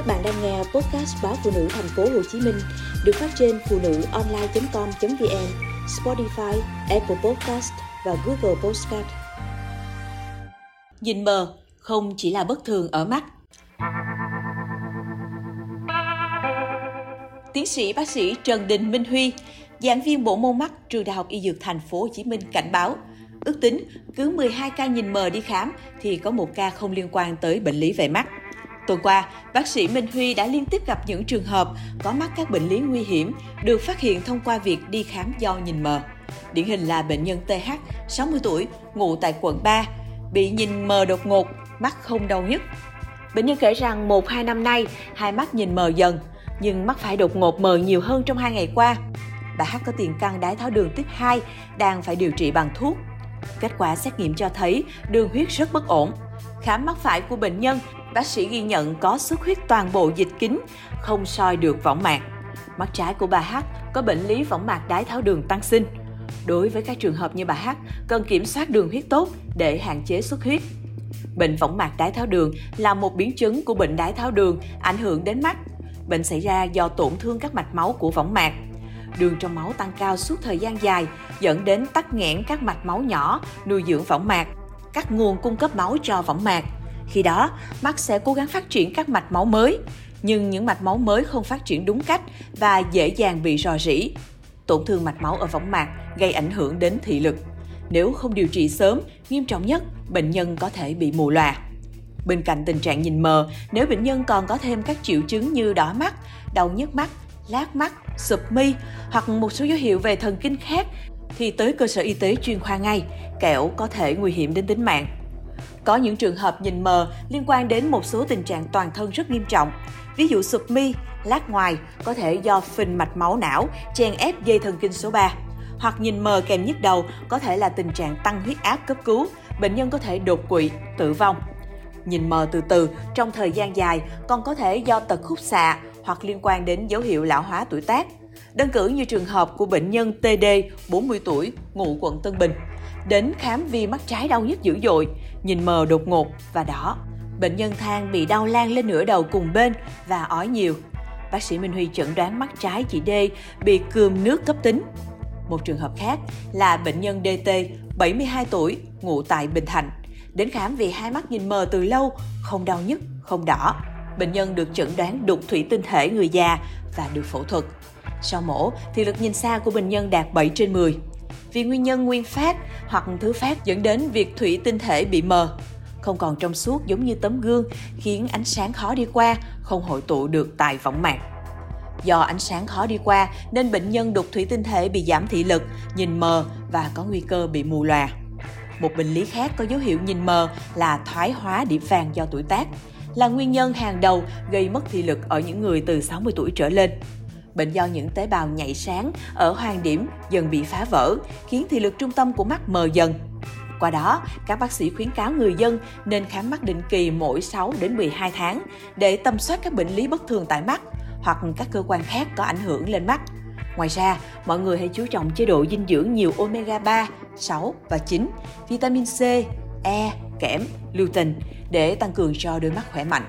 Các bạn đang nghe podcast báo phụ nữ thành phố Hồ Chí Minh được phát trên phụ nữ online.com.vn, Spotify, Apple Podcast và Google Podcast. Nhìn mờ không chỉ là bất thường ở mắt. Tiến sĩ bác sĩ Trần Đình Minh Huy, giảng viên bộ môn mắt trường Đại học Y Dược Thành phố Hồ Chí Minh cảnh báo, ước tính cứ 12 ca nhìn mờ đi khám thì có một ca không liên quan tới bệnh lý về mắt. Tuần qua, bác sĩ Minh Huy đã liên tiếp gặp những trường hợp có mắc các bệnh lý nguy hiểm được phát hiện thông qua việc đi khám do nhìn mờ. Điển hình là bệnh nhân TH, 60 tuổi, ngụ tại quận 3, bị nhìn mờ đột ngột, mắt không đau nhức. Bệnh nhân kể rằng 1-2 năm nay, hai mắt nhìn mờ dần, nhưng mắt phải đột ngột mờ nhiều hơn trong hai ngày qua. Bà H có tiền căn đái tháo đường tiếp 2, đang phải điều trị bằng thuốc. Kết quả xét nghiệm cho thấy đường huyết rất bất ổn. Khám mắt phải của bệnh nhân bác sĩ ghi nhận có xuất huyết toàn bộ dịch kính, không soi được võng mạc. Mắt trái của bà H có bệnh lý võng mạc đái tháo đường tăng sinh. Đối với các trường hợp như bà H, cần kiểm soát đường huyết tốt để hạn chế xuất huyết. Bệnh võng mạc đái tháo đường là một biến chứng của bệnh đái tháo đường ảnh hưởng đến mắt. Bệnh xảy ra do tổn thương các mạch máu của võng mạc. Đường trong máu tăng cao suốt thời gian dài dẫn đến tắc nghẽn các mạch máu nhỏ nuôi dưỡng võng mạc, các nguồn cung cấp máu cho võng mạc khi đó, mắt sẽ cố gắng phát triển các mạch máu mới, nhưng những mạch máu mới không phát triển đúng cách và dễ dàng bị rò rỉ. Tổn thương mạch máu ở võng mạc gây ảnh hưởng đến thị lực. Nếu không điều trị sớm, nghiêm trọng nhất, bệnh nhân có thể bị mù lòa. Bên cạnh tình trạng nhìn mờ, nếu bệnh nhân còn có thêm các triệu chứng như đỏ mắt, đau nhức mắt, lát mắt, sụp mi hoặc một số dấu hiệu về thần kinh khác thì tới cơ sở y tế chuyên khoa ngay, kẻo có thể nguy hiểm đến tính mạng. Có những trường hợp nhìn mờ liên quan đến một số tình trạng toàn thân rất nghiêm trọng. Ví dụ sụp mi, lát ngoài có thể do phình mạch máu não, chèn ép dây thần kinh số 3. Hoặc nhìn mờ kèm nhức đầu có thể là tình trạng tăng huyết áp cấp cứu, bệnh nhân có thể đột quỵ, tử vong. Nhìn mờ từ từ trong thời gian dài còn có thể do tật khúc xạ hoặc liên quan đến dấu hiệu lão hóa tuổi tác. Đơn cử như trường hợp của bệnh nhân TD, 40 tuổi, ngụ quận Tân Bình đến khám vì mắt trái đau nhức dữ dội, nhìn mờ đột ngột và đỏ. Bệnh nhân than bị đau lan lên nửa đầu cùng bên và ói nhiều. Bác sĩ Minh Huy chẩn đoán mắt trái chị D bị cườm nước cấp tính. Một trường hợp khác là bệnh nhân DT, 72 tuổi, ngụ tại Bình Thạnh. Đến khám vì hai mắt nhìn mờ từ lâu, không đau nhức, không đỏ. Bệnh nhân được chẩn đoán đục thủy tinh thể người già và được phẫu thuật. Sau mổ, thì lực nhìn xa của bệnh nhân đạt 7 trên 10 vì nguyên nhân nguyên phát hoặc thứ phát dẫn đến việc thủy tinh thể bị mờ, không còn trong suốt giống như tấm gương, khiến ánh sáng khó đi qua, không hội tụ được tại võng mạc. Do ánh sáng khó đi qua nên bệnh nhân đục thủy tinh thể bị giảm thị lực, nhìn mờ và có nguy cơ bị mù lòa. Một bệnh lý khác có dấu hiệu nhìn mờ là thoái hóa điểm vàng do tuổi tác, là nguyên nhân hàng đầu gây mất thị lực ở những người từ 60 tuổi trở lên. Bệnh do những tế bào nhạy sáng ở hoàng điểm dần bị phá vỡ, khiến thị lực trung tâm của mắt mờ dần. Qua đó, các bác sĩ khuyến cáo người dân nên khám mắt định kỳ mỗi 6 đến 12 tháng để tầm soát các bệnh lý bất thường tại mắt hoặc các cơ quan khác có ảnh hưởng lên mắt. Ngoài ra, mọi người hãy chú trọng chế độ dinh dưỡng nhiều omega 3, 6 và 9, vitamin C, E, kẽm, lutein để tăng cường cho đôi mắt khỏe mạnh.